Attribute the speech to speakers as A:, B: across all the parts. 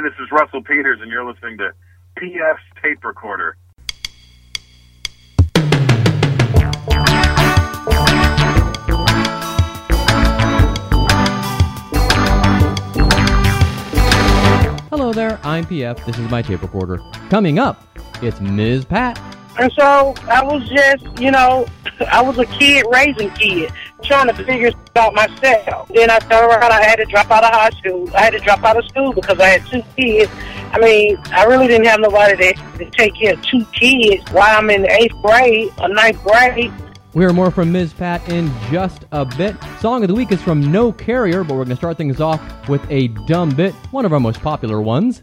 A: Hey, this is Russell Peters, and you're listening to PF's Tape Recorder.
B: Hello there, I'm PF. This is my tape recorder. Coming up, it's Ms. Pat.
C: And so I was just, you know, I was a kid raising kids, trying to figure it myself. Then I turned around, I had to drop out of high school. I had to drop out of school because I had two kids. I mean, I really didn't have nobody to, to take care of two kids while I'm in the eighth grade or ninth grade.
B: We hear more from Ms. Pat in just a bit. Song of the week is from No Carrier, but we're going to start things off with a dumb bit, one of our most popular ones.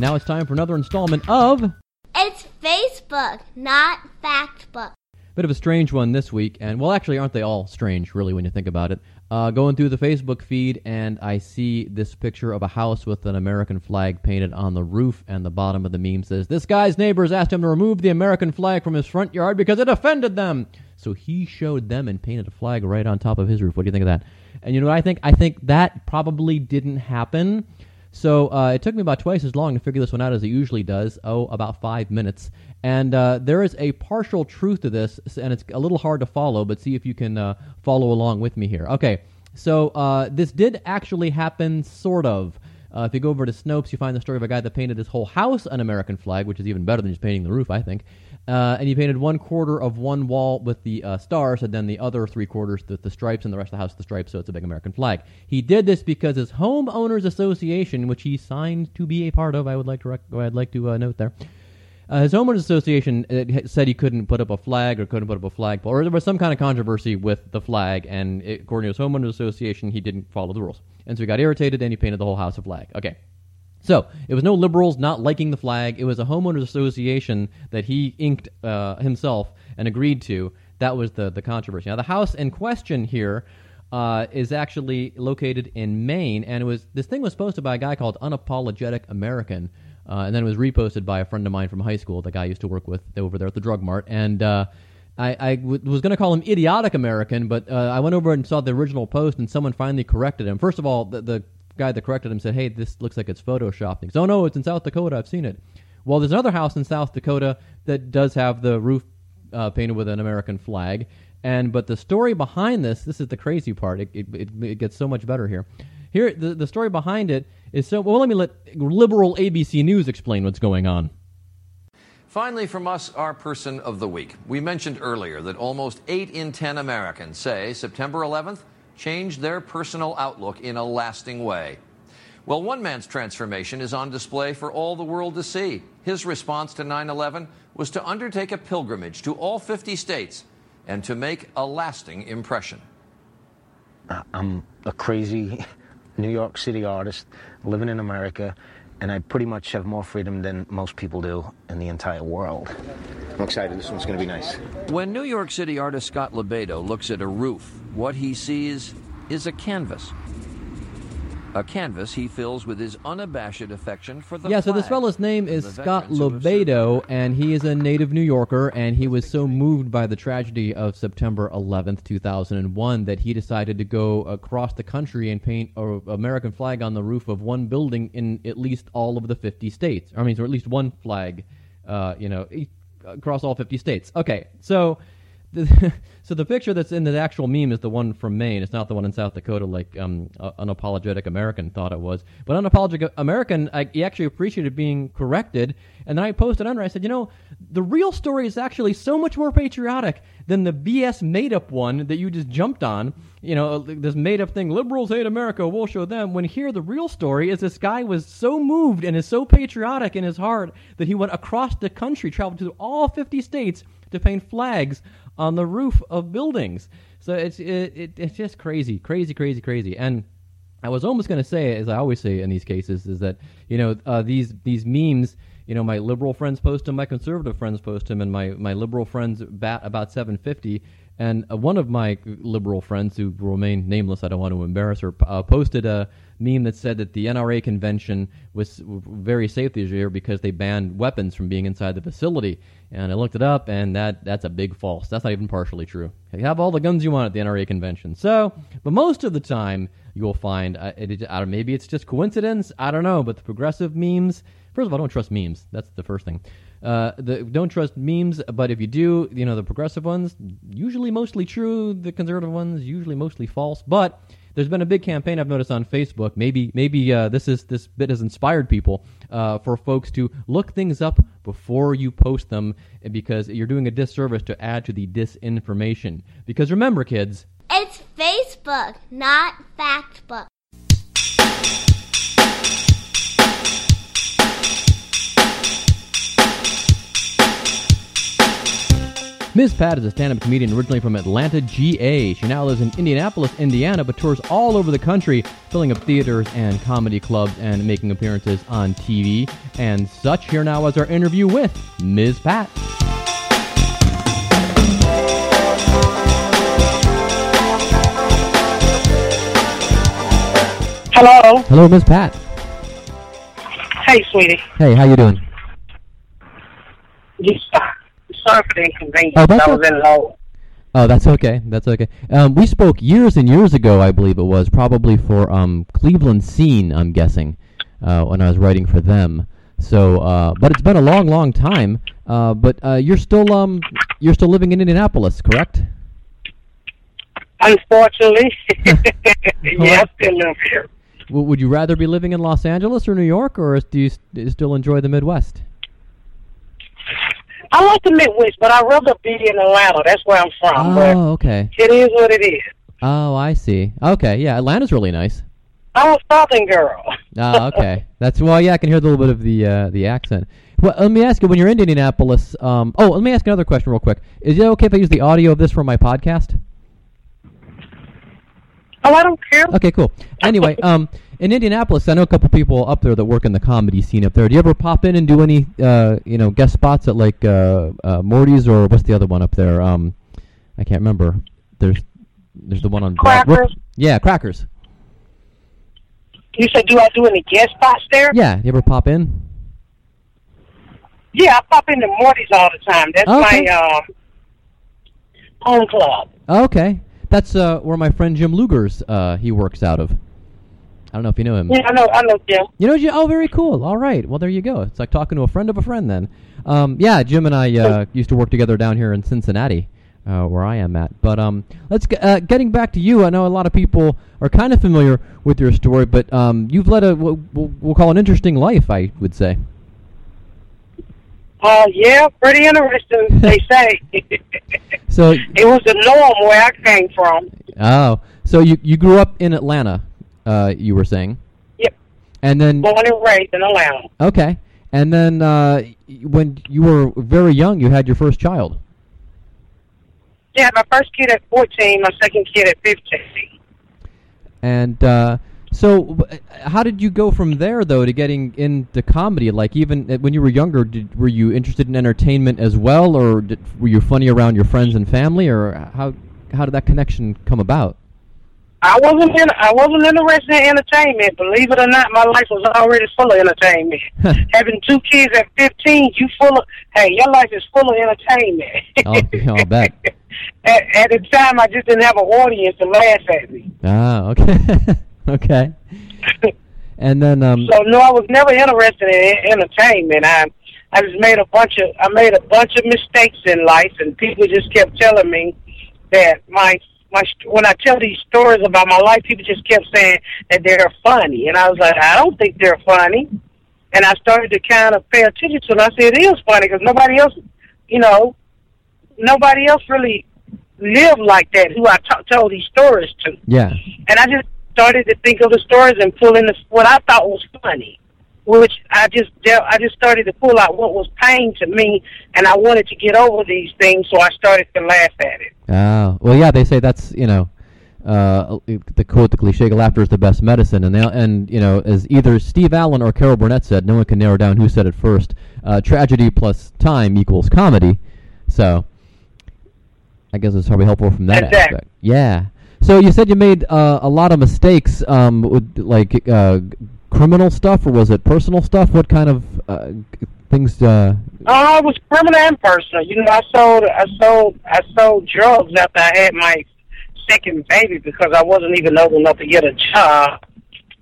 B: And now it's time for another installment of
D: It's Facebook, not Factbook.
B: Bit of a strange one this week, and well, actually, aren't they all strange, really, when you think about it? Uh, going through the Facebook feed, and I see this picture of a house with an American flag painted on the roof, and the bottom of the meme says, This guy's neighbors asked him to remove the American flag from his front yard because it offended them. So he showed them and painted a flag right on top of his roof. What do you think of that? And you know what I think? I think that probably didn't happen. So uh, it took me about twice as long to figure this one out as it usually does. Oh, about five minutes. And uh, there is a partial truth to this, and it's a little hard to follow, but see if you can uh, follow along with me here. Okay, so uh, this did actually happen, sort of. Uh, if you go over to Snopes, you find the story of a guy that painted his whole house an American flag, which is even better than just painting the roof, I think. Uh, and he painted one quarter of one wall with the uh, stars, and then the other three quarters with the stripes, and the rest of the house with the stripes, so it's a big American flag. He did this because his homeowners association, which he signed to be a part of, I would like to rec- I'd like to uh, note there. Uh, his homeowners association said he couldn't put up a flag or couldn't put up a flagpole, or there was some kind of controversy with the flag, and it, according to his homeowners association, he didn't follow the rules, and so he got irritated and he painted the whole house a flag. Okay. So it was no liberals not liking the flag. It was a homeowners association that he inked uh, himself and agreed to. That was the the controversy. Now the house in question here uh, is actually located in Maine, and it was this thing was posted by a guy called Unapologetic American, uh, and then it was reposted by a friend of mine from high school, the guy I used to work with over there at the drug mart, and. Uh, I, I w- was going to call him idiotic American, but uh, I went over and saw the original post, and someone finally corrected him. First of all, the, the guy that corrected him said, "Hey, this looks like it's photoshopped." He goes, "Oh no, it's in South Dakota. I've seen it." Well, there's another house in South Dakota that does have the roof uh, painted with an American flag, and but the story behind this, this is the crazy part. It it, it, it gets so much better here. Here, the the story behind it is so. Well, let me let liberal ABC News explain what's going on.
E: Finally, from us, our person of the week. We mentioned earlier that almost 8 in 10 Americans say September 11th changed their personal outlook in a lasting way. Well, one man's transformation is on display for all the world to see. His response to 9 11 was to undertake a pilgrimage to all 50 states and to make a lasting impression.
F: Uh, I'm a crazy New York City artist living in America, and I pretty much have more freedom than most people do in the entire world. I'm excited. This one's going to be nice.
E: When New York City artist Scott LoBaido looks at a roof, what he sees is a canvas. A canvas he fills with his unabashed affection for the
B: Yeah, so this fellow's name is Scott
E: veterans who have served
B: LoBaido, and he is a native New Yorker, and he was so moved by the tragedy of September 11th, 2001, that he decided to go across the country and paint an American flag on the roof of one building in at least all of the 50 states. I mean, or at least one flag, uh, you know, across all 50 states. Okay, so the, so the picture that's in the actual meme is the one from Maine. It's not the one in South Dakota, like um, uh, unapologetic American thought it was. But unapologetic American, I, he actually appreciated being corrected. And then I posted under. I said, you know, the real story is actually so much more patriotic than the BS made up one that you just jumped on. You know, this made up thing. Liberals hate America. We'll show them. When here, the real story is this guy was so moved and is so patriotic in his heart that he went across the country, traveled to all 50 states to paint flags on the roof of buildings. So it's it, it, it's just crazy, crazy, crazy, crazy. And I was almost going to say, as I always say in these cases, is that you know uh, these these memes you know, my liberal friends post him, my conservative friends post him, and my my liberal friends bat about 750. And uh, one of my liberal friends, who remain nameless, I don't want to embarrass her, uh, posted a meme that said that the NRA convention was very safe this year because they banned weapons from being inside the facility. And I looked it up, and that that's a big false. That's not even partially true. You have all the guns you want at the NRA convention. So, but most of the time, you will find uh, it, it, maybe it's just coincidence. I don't know. But the progressive memes. First of all, don't trust memes. That's the first thing. Uh, the, don't trust memes, but if you do, you know the progressive ones usually mostly true. The conservative ones usually mostly false. But there's been a big campaign I've noticed on Facebook. Maybe maybe uh, this is this bit has inspired people uh, for folks to look things up before you post them because you're doing a disservice to add to the disinformation. Because remember, kids,
D: it's Facebook, not Factbook.
B: Ms. Pat is a stand up comedian originally from Atlanta, GA. She now lives in Indianapolis, Indiana, but tours all over the country, filling up theaters and comedy clubs and making appearances on TV and such. Here now is our interview with Ms. Pat.
C: Hello.
B: Hello, Ms. Pat.
C: Hey, sweetie.
B: Hey, how you doing?
C: You stop. Uh, Sorry for the inconvenience.
B: Oh, that's
C: I was
B: o-
C: in low.
B: Oh, that's okay. That's okay. Um, we spoke years and years ago, I believe it was, probably for um, Cleveland Scene, I'm guessing, uh, when I was writing for them. So, uh, but it's been a long, long time. Uh, but uh, you're still um, you're still living in Indianapolis, correct?
C: Unfortunately, yeah, I still live here.
B: W- would you rather be living in Los Angeles or New York, or do you, st- do you still enjoy the Midwest?
C: I like the Midwest, but I'd rather be in Atlanta. That's where I'm from.
B: Oh, okay.
C: it is what it is.
B: Oh, I see. Okay, yeah, Atlanta's really nice.
C: I'm a Southern girl.
B: Ah, okay. That's well. Yeah, I can hear a little bit of the uh, the accent. Well, let me ask you: When you're in Indianapolis, um, oh, let me ask another question real quick. Is it okay if I use the audio of this for my podcast?
C: Oh, I don't care.
B: Okay, cool. Anyway, um, in Indianapolis, I know a couple people up there that work in the comedy scene up there. Do you ever pop in and do any, uh, you know, guest spots at like uh, uh, Morty's or what's the other one up there? Um, I can't remember. There's there's the one on
C: Crackers?
B: Yeah, Crackers.
C: You said, do I do any guest spots there?
B: Yeah, you ever pop in?
C: Yeah, I pop into Morty's all the time. That's
B: Okay.
C: my um, home club.
B: Okay, that's uh, where my friend Jim Luger's uh, he works out of. I don't know if you know him.
C: Yeah, I know. I know Jim.
B: You know, Jim? Oh, very cool. All right. Well, there you go. It's like talking to a friend of a friend then. Um, yeah, Jim and I uh, used to work together down here in Cincinnati, uh, where I am at. But um, let's get, uh, getting back to you. I know a lot of people are kind of familiar with your story, but um, you've led a what we'll, we'll call an interesting life, I would say.
C: Uh, yeah, pretty interesting. they say
B: So,
C: it was the norm where I came from.
B: oh, so you you grew up in Atlanta, uh, you were saying,
C: Yep,
B: and then
C: born and raised in Atlanta.
B: okay, and then uh, when you were very young, you had your first child.
C: Yeah, my first kid at 14, my second kid at 15.
B: And uh, so, how did you go from there, though, to getting into comedy? Like, even uh, when you were younger, did, were you interested in entertainment as well, or did, were you funny around your friends and family, or how how did that connection come about?
C: I wasn't in, I wasn't interested in entertainment. Believe it or not, my life was already full of entertainment. Having two kids at 15, you full of, hey, your life is full of entertainment.
B: I'll, I'll bet.
C: at, at the time, I just didn't have an audience to laugh at me.
B: Ah, okay, okay. And then, um,
C: So no, I was never interested in entertainment. I I just made a bunch of I made a bunch of mistakes in life, and people just kept telling me that my my when I tell these stories about my life, people just kept saying that they're funny, and I was like, I don't think they're funny. And I started to kind of pay attention to it. I said, it is funny because nobody else, you know, nobody else really lived like that. Who I t- told these stories to
B: yeah,
C: and I just started to think of the stories and pull in the, what I thought was funny, which I just dealt, I just started to pull out what was pain to me, and I wanted to get over these things, so I started to laugh at it.
B: ah, well, yeah. They say that's you know, uh, the quote, the cliche, laughter is the best medicine, and they, and you know, as either Steve Allen or Carol Burnett said, no one can narrow down who said it first. Uh, tragedy plus time equals comedy. So, I guess it's probably helpful from that
C: Exactly.
B: aspect. Yeah. So you said you made uh, a lot of mistakes, um, with, like uh, criminal stuff, or was it personal stuff? What kind of uh, things? Uh,
C: Oh, it was criminal and personal. You know, I sold, I sold, I sold drugs after I had my second baby because I wasn't even old enough to get a job.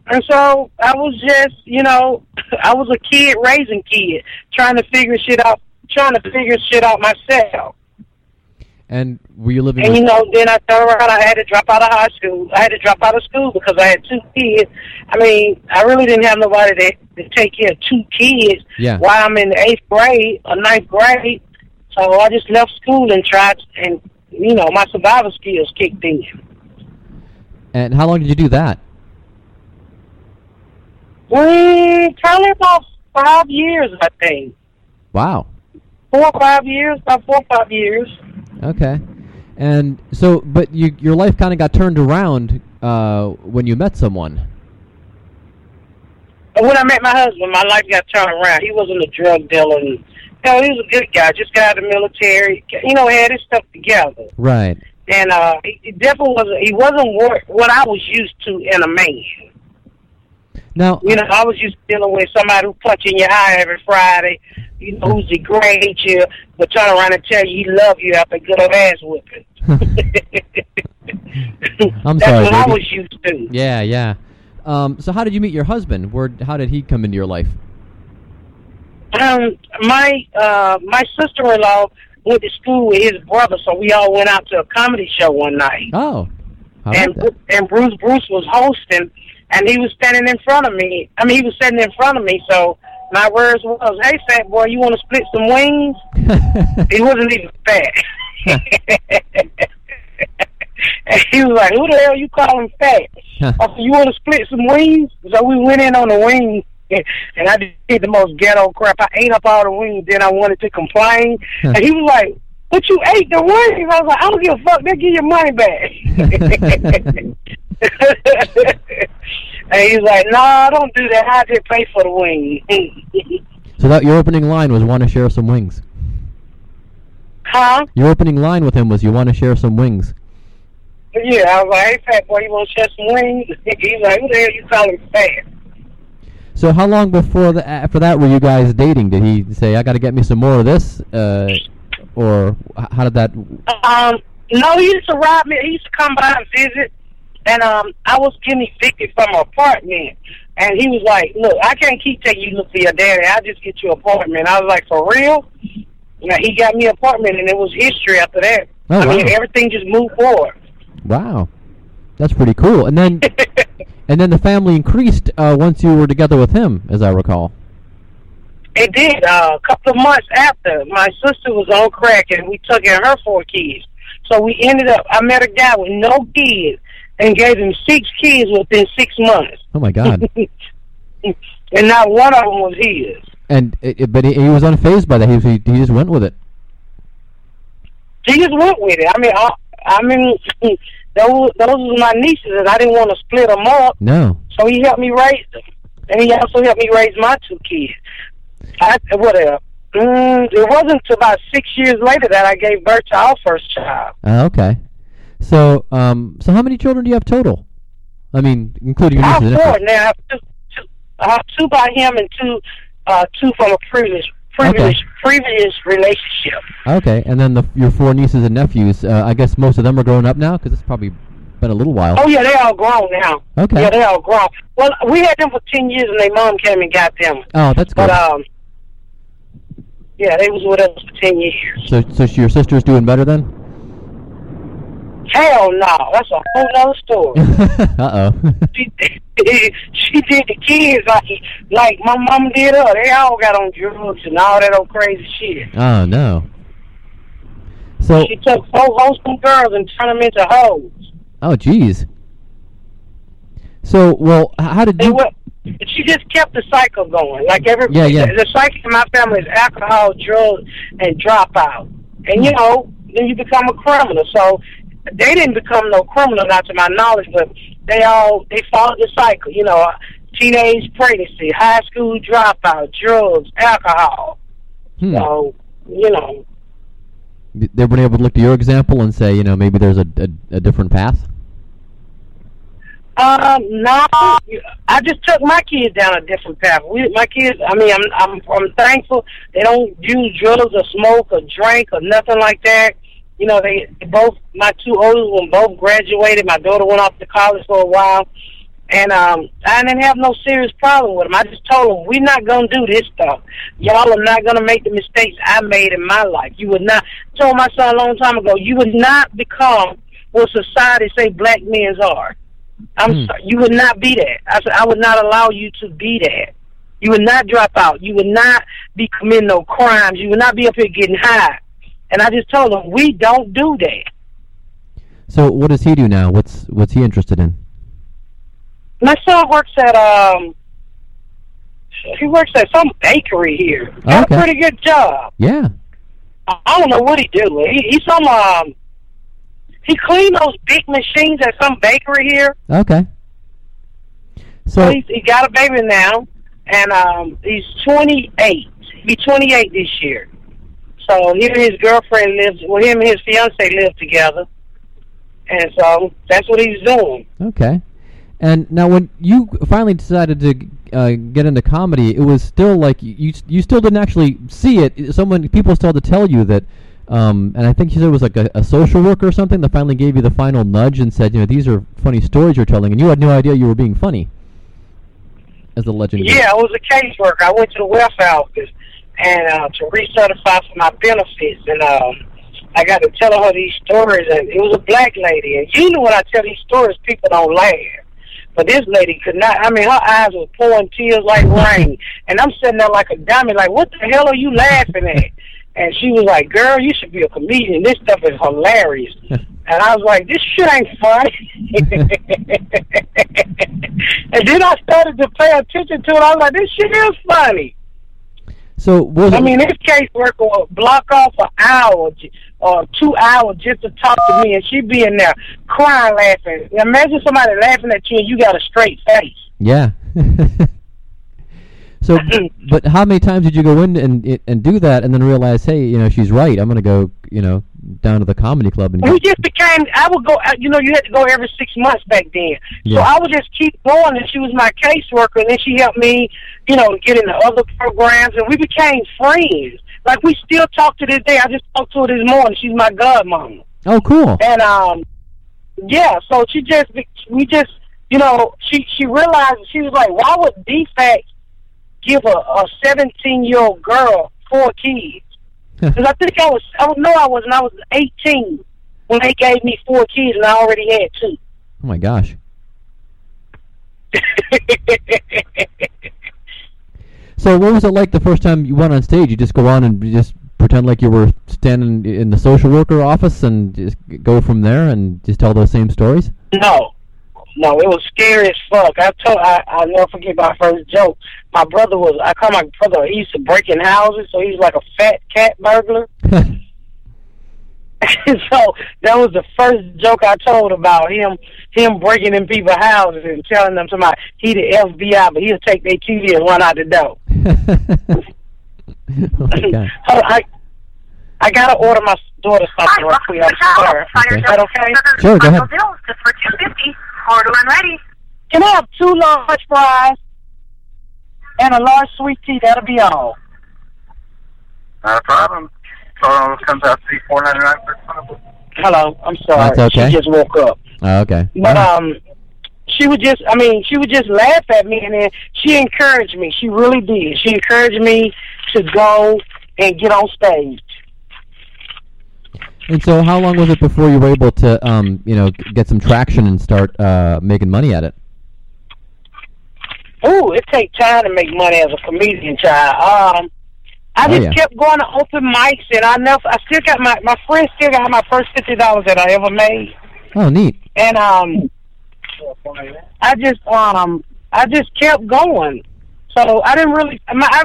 C: And so I was just, you know, I was a kid raising kid, trying to figure shit out, trying to figure shit out myself.
B: And were you living?
C: And you know, then I turned around. I had to drop out of high school. I had to drop out of school because I had two kids. I mean, I really didn't have nobody to, to take care of two kids
B: Yeah.
C: while I'm in the eighth grade or ninth grade. So I just left school and tried, and you know, my survival skills kicked in.
B: and how long did you do that?
C: Mm, probably about five years, I think.
B: Wow.
C: Four or five years, about four or five years.
B: Okay. And so, but you, your life kind of got turned around uh, when you met someone.
C: When I met my husband, my life got turned around. He wasn't a drug dealer. And, you know, he was a good guy. Just got out of the military. You know, had his stuff together.
B: Right.
C: And uh, he, definitely wasn't. He wasn't what, what I was used to in a man.
B: Now,
C: You know, I was used to dealing with somebody who punch in your eye every Friday. You know, who's degrade you, but turn around and tell you he love you after a good old ass whipping.
B: I'm
C: That's
B: sorry,
C: what I was used to.
B: yeah, yeah. Um, so how did you meet your husband? Where, how did he come into your life?
C: Um, my uh, my sister in law went to school with his brother, so we all went out to a comedy show one night.
B: Oh,
C: and and Bruce Bruce was hosting, and he was standing in front of me. I mean, he was sitting in front of me. So my words was, "Hey, fat boy, you want to split some wings?" He wasn't even fat. and he was like, "Who the hell you calling fat?" I said, oh, "You want to split some wings?" So we went in on the wings. And I did the most ghetto crap. I ate up all the wings. Then I wanted to complain, and he was like, "But you ate the wings." I was like, "I don't give a fuck. They give your money back." and he's like, "No, nah, don't do that. I did pay for the wings."
B: so that your opening line was want to share some wings.
C: huh?
B: Your opening line with him was you want to share some wings.
C: Yeah, I was like, "Hey, fat boy, you want to share some wings?" He's like, "Who the hell you calling fat?"
B: So how long before the, after that were you guys dating? Did he say I got to get me some more of this, uh, or how did that?
C: Um, no, he used to rob me. He used to come by and visit, and um, I was getting evicted from an apartment, and he was like, "Look, I can't keep taking you to look for your daddy. I'll just get you an apartment." I was like, "For real?" Yeah, he got me an apartment, and it was history after that.
B: Oh,
C: I mean, everything just moved forward.
B: Wow, that's pretty cool. And then and then the family increased uh, once you were together with him, as I recall.
C: It did. Uh, a couple of months after, my sister was on crack, and we took in her four kids. So we ended up. I met a guy with no kids, and gave him six kids within six months,
B: Oh my God!
C: and not one of them was his.
B: and it, it- but he, he was unfazed by that. He, he he just went with it.
C: He just went with it. I mean, I, I mean, those those were my nieces, and I didn't want to split them up.
B: No.
C: So he helped me raise them, and he also helped me raise my two kids. I whatever. Mm, it wasn't until about six years later that I gave birth to our first child.
B: Uh, okay. So um so how many children do you have total? I mean, including your
C: I have four now. I have two, two, I have two by him and two, uh, two from a previous previous
B: Okay.
C: previous relationship.
B: Okay, and then the, your four nieces and nephews. Uh, I guess most of them are grown up now because it's probably been a little while.
C: Oh yeah, they all grown now.
B: Okay.
C: Yeah, they all grown. Well, we had them for ten years, and their mom came and got them.
B: Oh, that's good.
C: But um, yeah, they was with us for ten years.
B: so so your sister's doing better then?
C: Hell no, that's a whole nother story.
B: uh oh.
C: she, she did the kids like like my mom did her. They all got on drugs and all that old crazy shit.
B: oh no. So
C: She took four wholesome girls and turned them into hoes.
B: oh geez. So well, how did
C: They
B: you?
C: were, she just kept the cycle going. Like every
B: Yeah, yeah.
C: the cycle in my family is alcohol, drugs, and dropout. And you know, then you become a criminal. So they didn't become no criminal, not to my knowledge, but they all they followed the cycle. You know, teenage pregnancy, high school dropout, drugs, alcohol.
B: Hmm.
C: So you know,
B: They've been able to look to your example and say, you know, maybe there's a, a, a different path.
C: Um, no, I just took my kids down a different path. We, my kids, I mean, I'm, I'm, I'm thankful they don't use drugs or smoke or drink or nothing like that. You know, they, they both, my two oldest one both graduated. My daughter went off to college for a while. And um, I didn't have no serious problem with them. I just told them, we're not going to do this stuff. Y'all are not going to make the mistakes I made in my life. You would not, I told my son a long time ago, you would not become what society say black men are. I'm
B: Hmm.
C: sorry, you would not be that. I said I would not allow you to be that. You would not drop out. You would not be committing no crimes. You would not be up here getting high. And I just told him we don't do that.
B: So what does he do now? What's what's he interested in?
C: My son works at um he works at some bakery here. Got
B: Okay.
C: a pretty good job.
B: Yeah.
C: I don't know what he do. He, he's some um he clean those big machines at some bakery here.
B: Okay.
C: So
B: So
C: he's, he got a baby now, and um, he's 28. He'll be 28 this year. So him and his girlfriend lives. Well, him and his fiance live together, and so that's what he's doing.
B: okay. And now, when you finally decided to uh, get into comedy, it was still like you you still didn't actually see it. Someone people still had to tell you that. Um, and I think you said it was like a, a social worker or something that finally gave you the final nudge and said, you know, these are funny stories you're telling, and you had no idea you were being funny. As the legend.
C: Yeah, I was a caseworker. I went to the welfare office and uh, to recertify for my benefits, and um, I got to tell her these stories. And it was a black lady, and usually when I tell these stories, people don't laugh. But this lady could not. I mean, her eyes were pouring tears like rain, and I'm sitting there like a dummy, like, "What the hell are you laughing at?" And she was like, "Girl, you should be a comedian. This stuff is hilarious." And I was like, "This shit ain't funny." and then I started to pay attention to it. I was like, "This shit is funny."
B: So was
C: I mean, this caseworker will block off an hour or two hours just to talk to me, and she be in there crying, laughing. Imagine somebody laughing at you and you got a straight face.
B: Yeah. so, but how many times did you go in and and do that, and then realize, hey, you know, she's right. I'm going to go, you know, down to the comedy club and.
C: We just became. I would go. uh, You know, you had to go every six months back then. So I would just keep going, and she was my caseworker, and then she helped me, you know, get into other programs, and we became friends. Like we still talk to this day. I just talked to her this morning. She's my godmama.
B: oh, cool.
C: And um, yeah. So she just, we just, you know, she she realized she was like, why would DFAC give a a seventeen year old girl four kids? Because I think I was, I was no, I wasn't. I was eighteen when they gave me four kids, and I already had two.
B: Oh my gosh. So, what was it like the first time you went on stage? You just go on and just pretend like you were standing in the social worker office and just go from there and just tell those same stories.
C: No, no, it was scary as fuck. I told, I I'll never forget my first joke. My brother was, I call my brother. He used to break in houses, so he was like a fat cat burglar. so that was the first joke I told about him him breaking in people's houses and telling them somebody he the FBI, but he'll take their TV and run out the door.
B: oh my God.
C: Hold on, I I gotta order my daughter something real quick. I'm sorry.
B: Okay.
C: Is that okay?
B: Sure, go ahead.
G: Just for two fifty. Order when ready.
C: Can I have two large fries and a large sweet tea? That'll be all.
A: Not a problem. So it comes out to be four ninety nine for example.
C: Hello, I'm sorry.
B: That's okay.
C: She just woke up.
B: Oh, okay.
C: But um, she would just, I mean, she would just laugh at me, and then she encouraged me. She really did. She encouraged me to go and get on stage.
B: And so, how long was it before you were able to, um, you know, get some traction and start uh, making money at it?
C: Oh, it takes time to make money as a comedian, child. Um, I
B: Oh,
C: just
B: yeah.
C: kept going to open mics, and I never, I still got my my friend still got my first fifty dollars that I ever made,
B: Oh, neat.
C: and um, I just um, I just kept going. So I didn't really. I, I,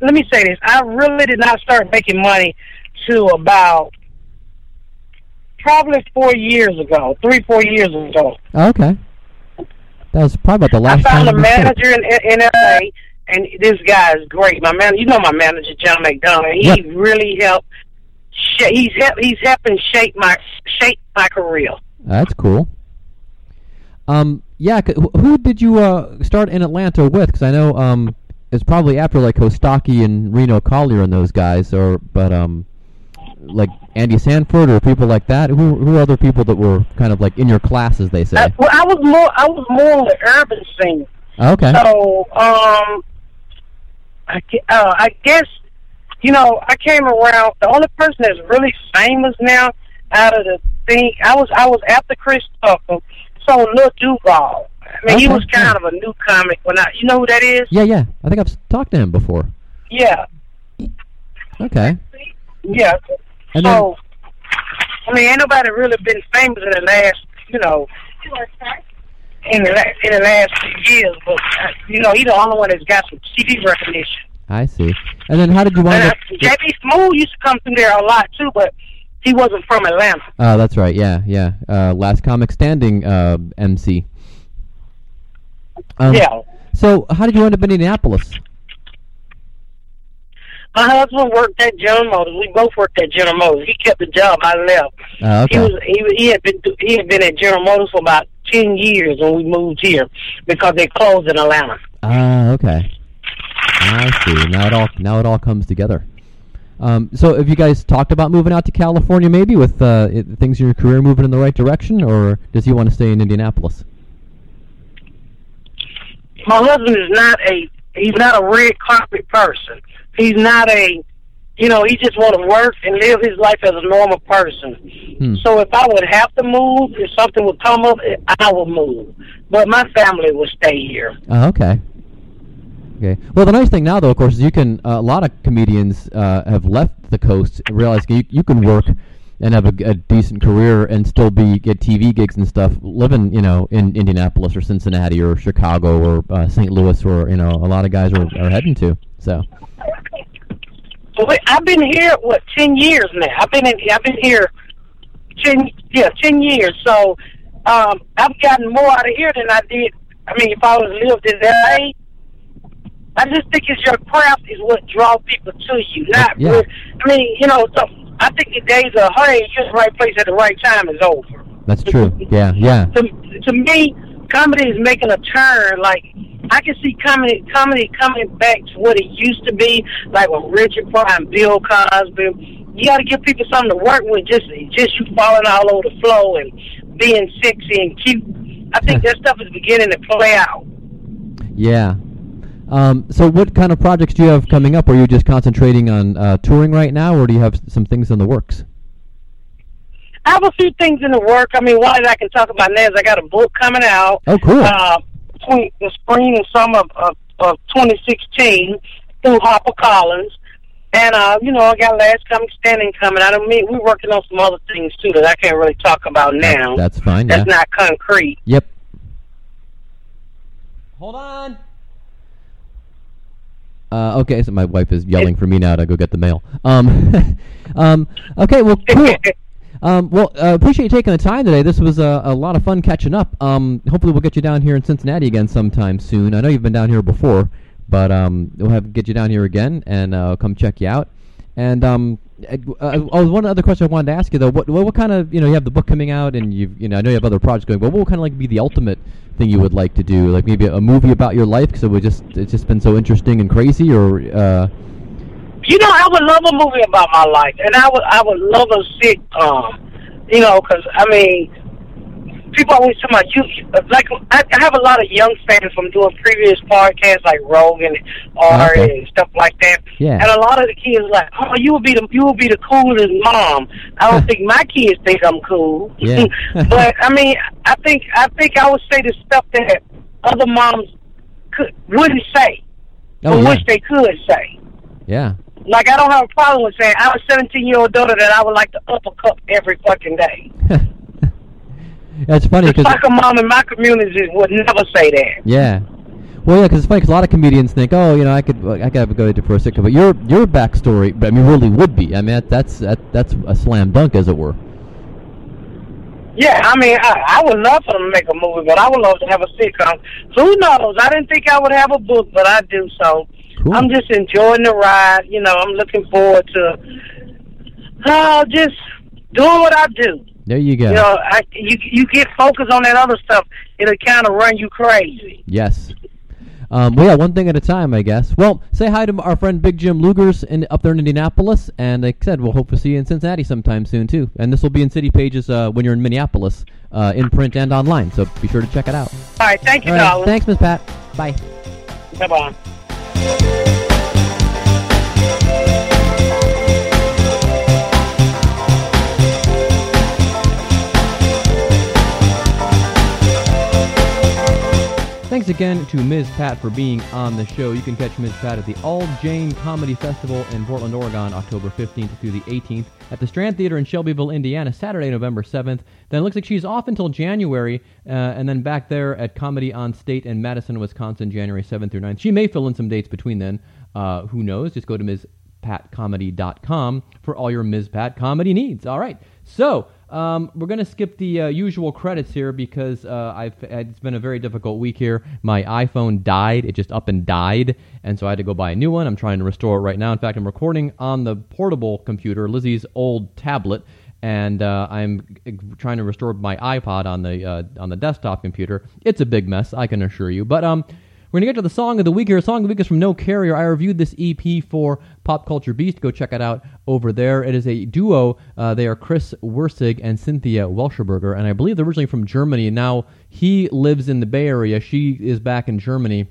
C: let me say this: I really did not start making money to about probably four years ago, three, four years ago.
B: Okay. That was probably about the last time.
C: I found
B: time.
C: a manager in, in LA, and this guy is great. My man, you know my manager, John McDonough. He
B: Yep.
C: really helped. He's help, he's helping shape my shape my career.
B: That's cool. Um, yeah. Who did you uh, start in Atlanta with? Because I know um, it's probably after like Costaki and Reno Collier and those guys, or but um, like Andy Sanford or people like that. Who who are other people that were kind of like in your class, as they say?
C: I, well, I was more I was more on the urban scene.
B: okay.
C: So, um, I, uh, I guess, you know, I came around. The only person that's really famous now out of the thing, I was I was after Chris Tucker, so Lil Duval. I mean, he was kind of a new comic when I, you know who that is?
B: Yeah, yeah. I think I've talked to him before.
C: Yeah,
B: Okay.
C: yeah.
B: And
C: so, I mean, ain't nobody really been famous in the last, you know, in the last, in the last few years. But uh, you know, he's the only one that's got some TV recognition.
B: I see. And then how did you wind
C: And
B: up?
C: uh, JB Smoove used to come through there a lot too, but he wasn't from Atlanta.
B: Oh, that's right. Yeah, yeah. Uh, last comic standing uh, MC. Um,
C: yeah.
B: So how did you end up in Indianapolis?
C: My husband worked at General Motors. We both worked at General Motors. He kept the job. I left.
B: Oh,
C: He was he, he had been he had been at General Motors for about ten years when we moved here because they closed in Atlanta.
B: Ah, okay. I see. Now it all now it all comes together. Um, so have you guys talked about moving out to California, maybe with uh, it, things in your career moving in the right direction, or does he want to stay in Indianapolis?
C: My husband is not a he's not a red carpet person. He's not a you know, he just want to work and live his life as a normal person.
B: Hmm.
C: So if I would have to move, if something would come up, I would move. But my family would stay here.
B: Oh, okay. Okay. Well, the nice thing now, though, of course, is you can. Uh, a lot of comedians uh, have left the coast, and realized you you can work and have a, a decent career and still be get TV gigs and stuff, living you know in Indianapolis or Cincinnati or Chicago or uh, St. Louis, or you know a lot of guys are, are heading to. So.
C: Wait, I've been here what ten years now. I've been in, I've been here ten yeah ten years. So um, I've gotten more out of here than I did. I mean, if I was lived in LA, I just think it's your craft is what draws people to you. Not
B: Yeah.
C: I mean, you know. So I think the days of hey, you're in the right place at the right time is over.
B: That's true. Yeah, yeah.
C: To to me, comedy is making a turn. Like I can see comedy comedy coming back to what it used to be, like with Richard Pryor and Bill Cosby. You got to give people something to work with. Just just you falling all over the floor and being sexy and cute. I think that stuff is beginning to play out.
B: Yeah. Um, so, what kind of projects do you have coming up? Are you just concentrating on uh, touring right now, or do you have some things in the works?
C: I have a few things in the work. I mean, one that I can talk about now is I got a book coming out.
B: Oh, cool.
C: Uh, between the spring and summer of, of, of 2016 through HarperCollins. And, uh, you know, I got Last Comic Standing coming out. I mean, we're working on some other things, too, that I can't really talk about now.
B: That's fine. Yeah.
C: That's not concrete.
B: Yep. Hold on. Uh, okay, so my wife is yelling for me now to go get the mail. Um, um, okay, well, cool. Um, well, uh, appreciate you taking the time today. This was uh, a lot of fun catching up. Um, hopefully, we'll get you down here in Cincinnati again sometime soon. I know you've been down here before, but um, we'll have get you down here again and uh, come check you out. And um, uh, uh, oh, one other question I wanted to ask you though: what, what what kind of you know you have the book coming out, and you've you know I know you have other projects going. But what would kind of like be the ultimate thing you would like to do? Like maybe a movie about your life because it would just it's just been so interesting and crazy, or uh,
C: You know, I would love a movie about my life, and I would I would love a sitcom. You know, because I mean, people always talk about you. Like I, I have a lot of young fans from doing previous podcasts like Rogan, Ari,
B: Okay. Uh-huh.
C: and stuff like that.
B: Yeah.
C: And a lot of the kids are like, oh, you will be the you will be the coolest mom. I don't think my kids think I'm cool.
B: Yeah.
C: but I mean, I think I think I would say the stuff that other moms could wouldn't say,
B: oh
C: or
B: yeah,
C: wish they could say.
B: yeah,
C: Like I don't have a problem with saying I have a 17 year old daughter that I would like to uppercut every fucking day.
B: That's funny because
C: soccer mom in my community would never say that.
B: Yeah. Well, yeah, because it's funny 'cause a lot of comedians think, oh, you know, I could, I could have a go to for a sitcom, but your your backstory, I mean, really would be. I mean, that, that's that, that's a slam dunk, as it were.
C: Yeah, I mean, I, I would love for them to make a movie, but I would love to have a sitcom. Who knows? I didn't think I would have a book, but I do. So
B: Cool.
C: I'm just enjoying the ride. You know, I'm looking forward to uh, just doing what I do.
B: There you go.
C: You know, I, you you get focused on that other stuff, it'll kind of run you crazy.
B: Yes. Um, well, yeah, one thing at a time, I guess. Well, say hi to our friend Big Jim Lugers in, up there in Indianapolis, and like I said, we'll hope to see you in Cincinnati sometime soon too. And this will be in city pages uh, when you're in Minneapolis, uh, in print and online. So be sure to check it out.
C: All right, thank you,
B: All right,
C: darling.
B: thanks, Miss Pat. Bye.
C: Bye bye. Thank you.
B: Thanks again to Ms. Pat for being on the show. You can catch Ms. Pat at the All Jane Comedy Festival in Portland, Oregon, October 15th through the 18th, at the Strand Theater in Shelbyville, Indiana, Saturday, November 7th. Then it looks like she's off until January, uh, and then back there at Comedy on State in Madison, Wisconsin, January 7th through 9th. She may fill in some dates between then. Uh, who knows? Just go to Ms. MsPatComedy.com for all your Ms. Pat comedy needs. All right. So, um, we're going to skip the uh, usual credits here because uh, I've it's been a very difficult week here. My iPhone died; it just up and died, and so I had to go buy a new one. I'm trying to restore it right now. In fact, I'm recording on the portable computer, Lizzie's old tablet, and uh, I'm trying to restore my iPod on the uh, on the desktop computer. It's a big mess, I can assure you. But um, we're gonna get to the song of the week here. Song of the week is from No Carrier. I reviewed this EP for Pop Culture Beast. Go check it out over there. It is a duo. Uh, they are Chris Wersig and Cynthia Welschberger, and I believe they're originally from Germany. Now he lives in the Bay Area. She is back in Germany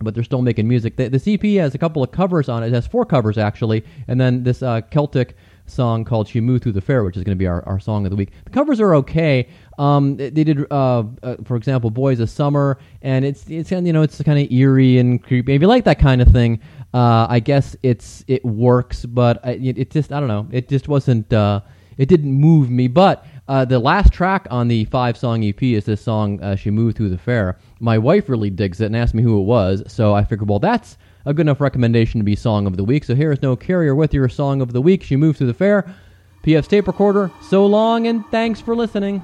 B: but they're still making music. The, the EP has a couple of covers on it. It has four covers actually, and then this uh, Celtic song called "She Moved Through the Fair," which is going to be our, our song of the week. The covers are okay. Um, they, they did, uh, uh, for example, "Boys of Summer," and it's it's you know it's kind of eerie and creepy. If you like that kind of thing, uh, I guess it's it works. But I, it, it just I don't know. It just wasn't. Uh, it didn't move me. But uh, the last track on the five song EP is this song, uh, She Moved Through the Fair. My wife really digs it and asked me who it was, so I figured, well, that's a good enough recommendation to be Song of the Week. So here is No Carrier with your Song of the Week. She Moved Through the Fair. PF's tape recorder, so long and thanks for listening.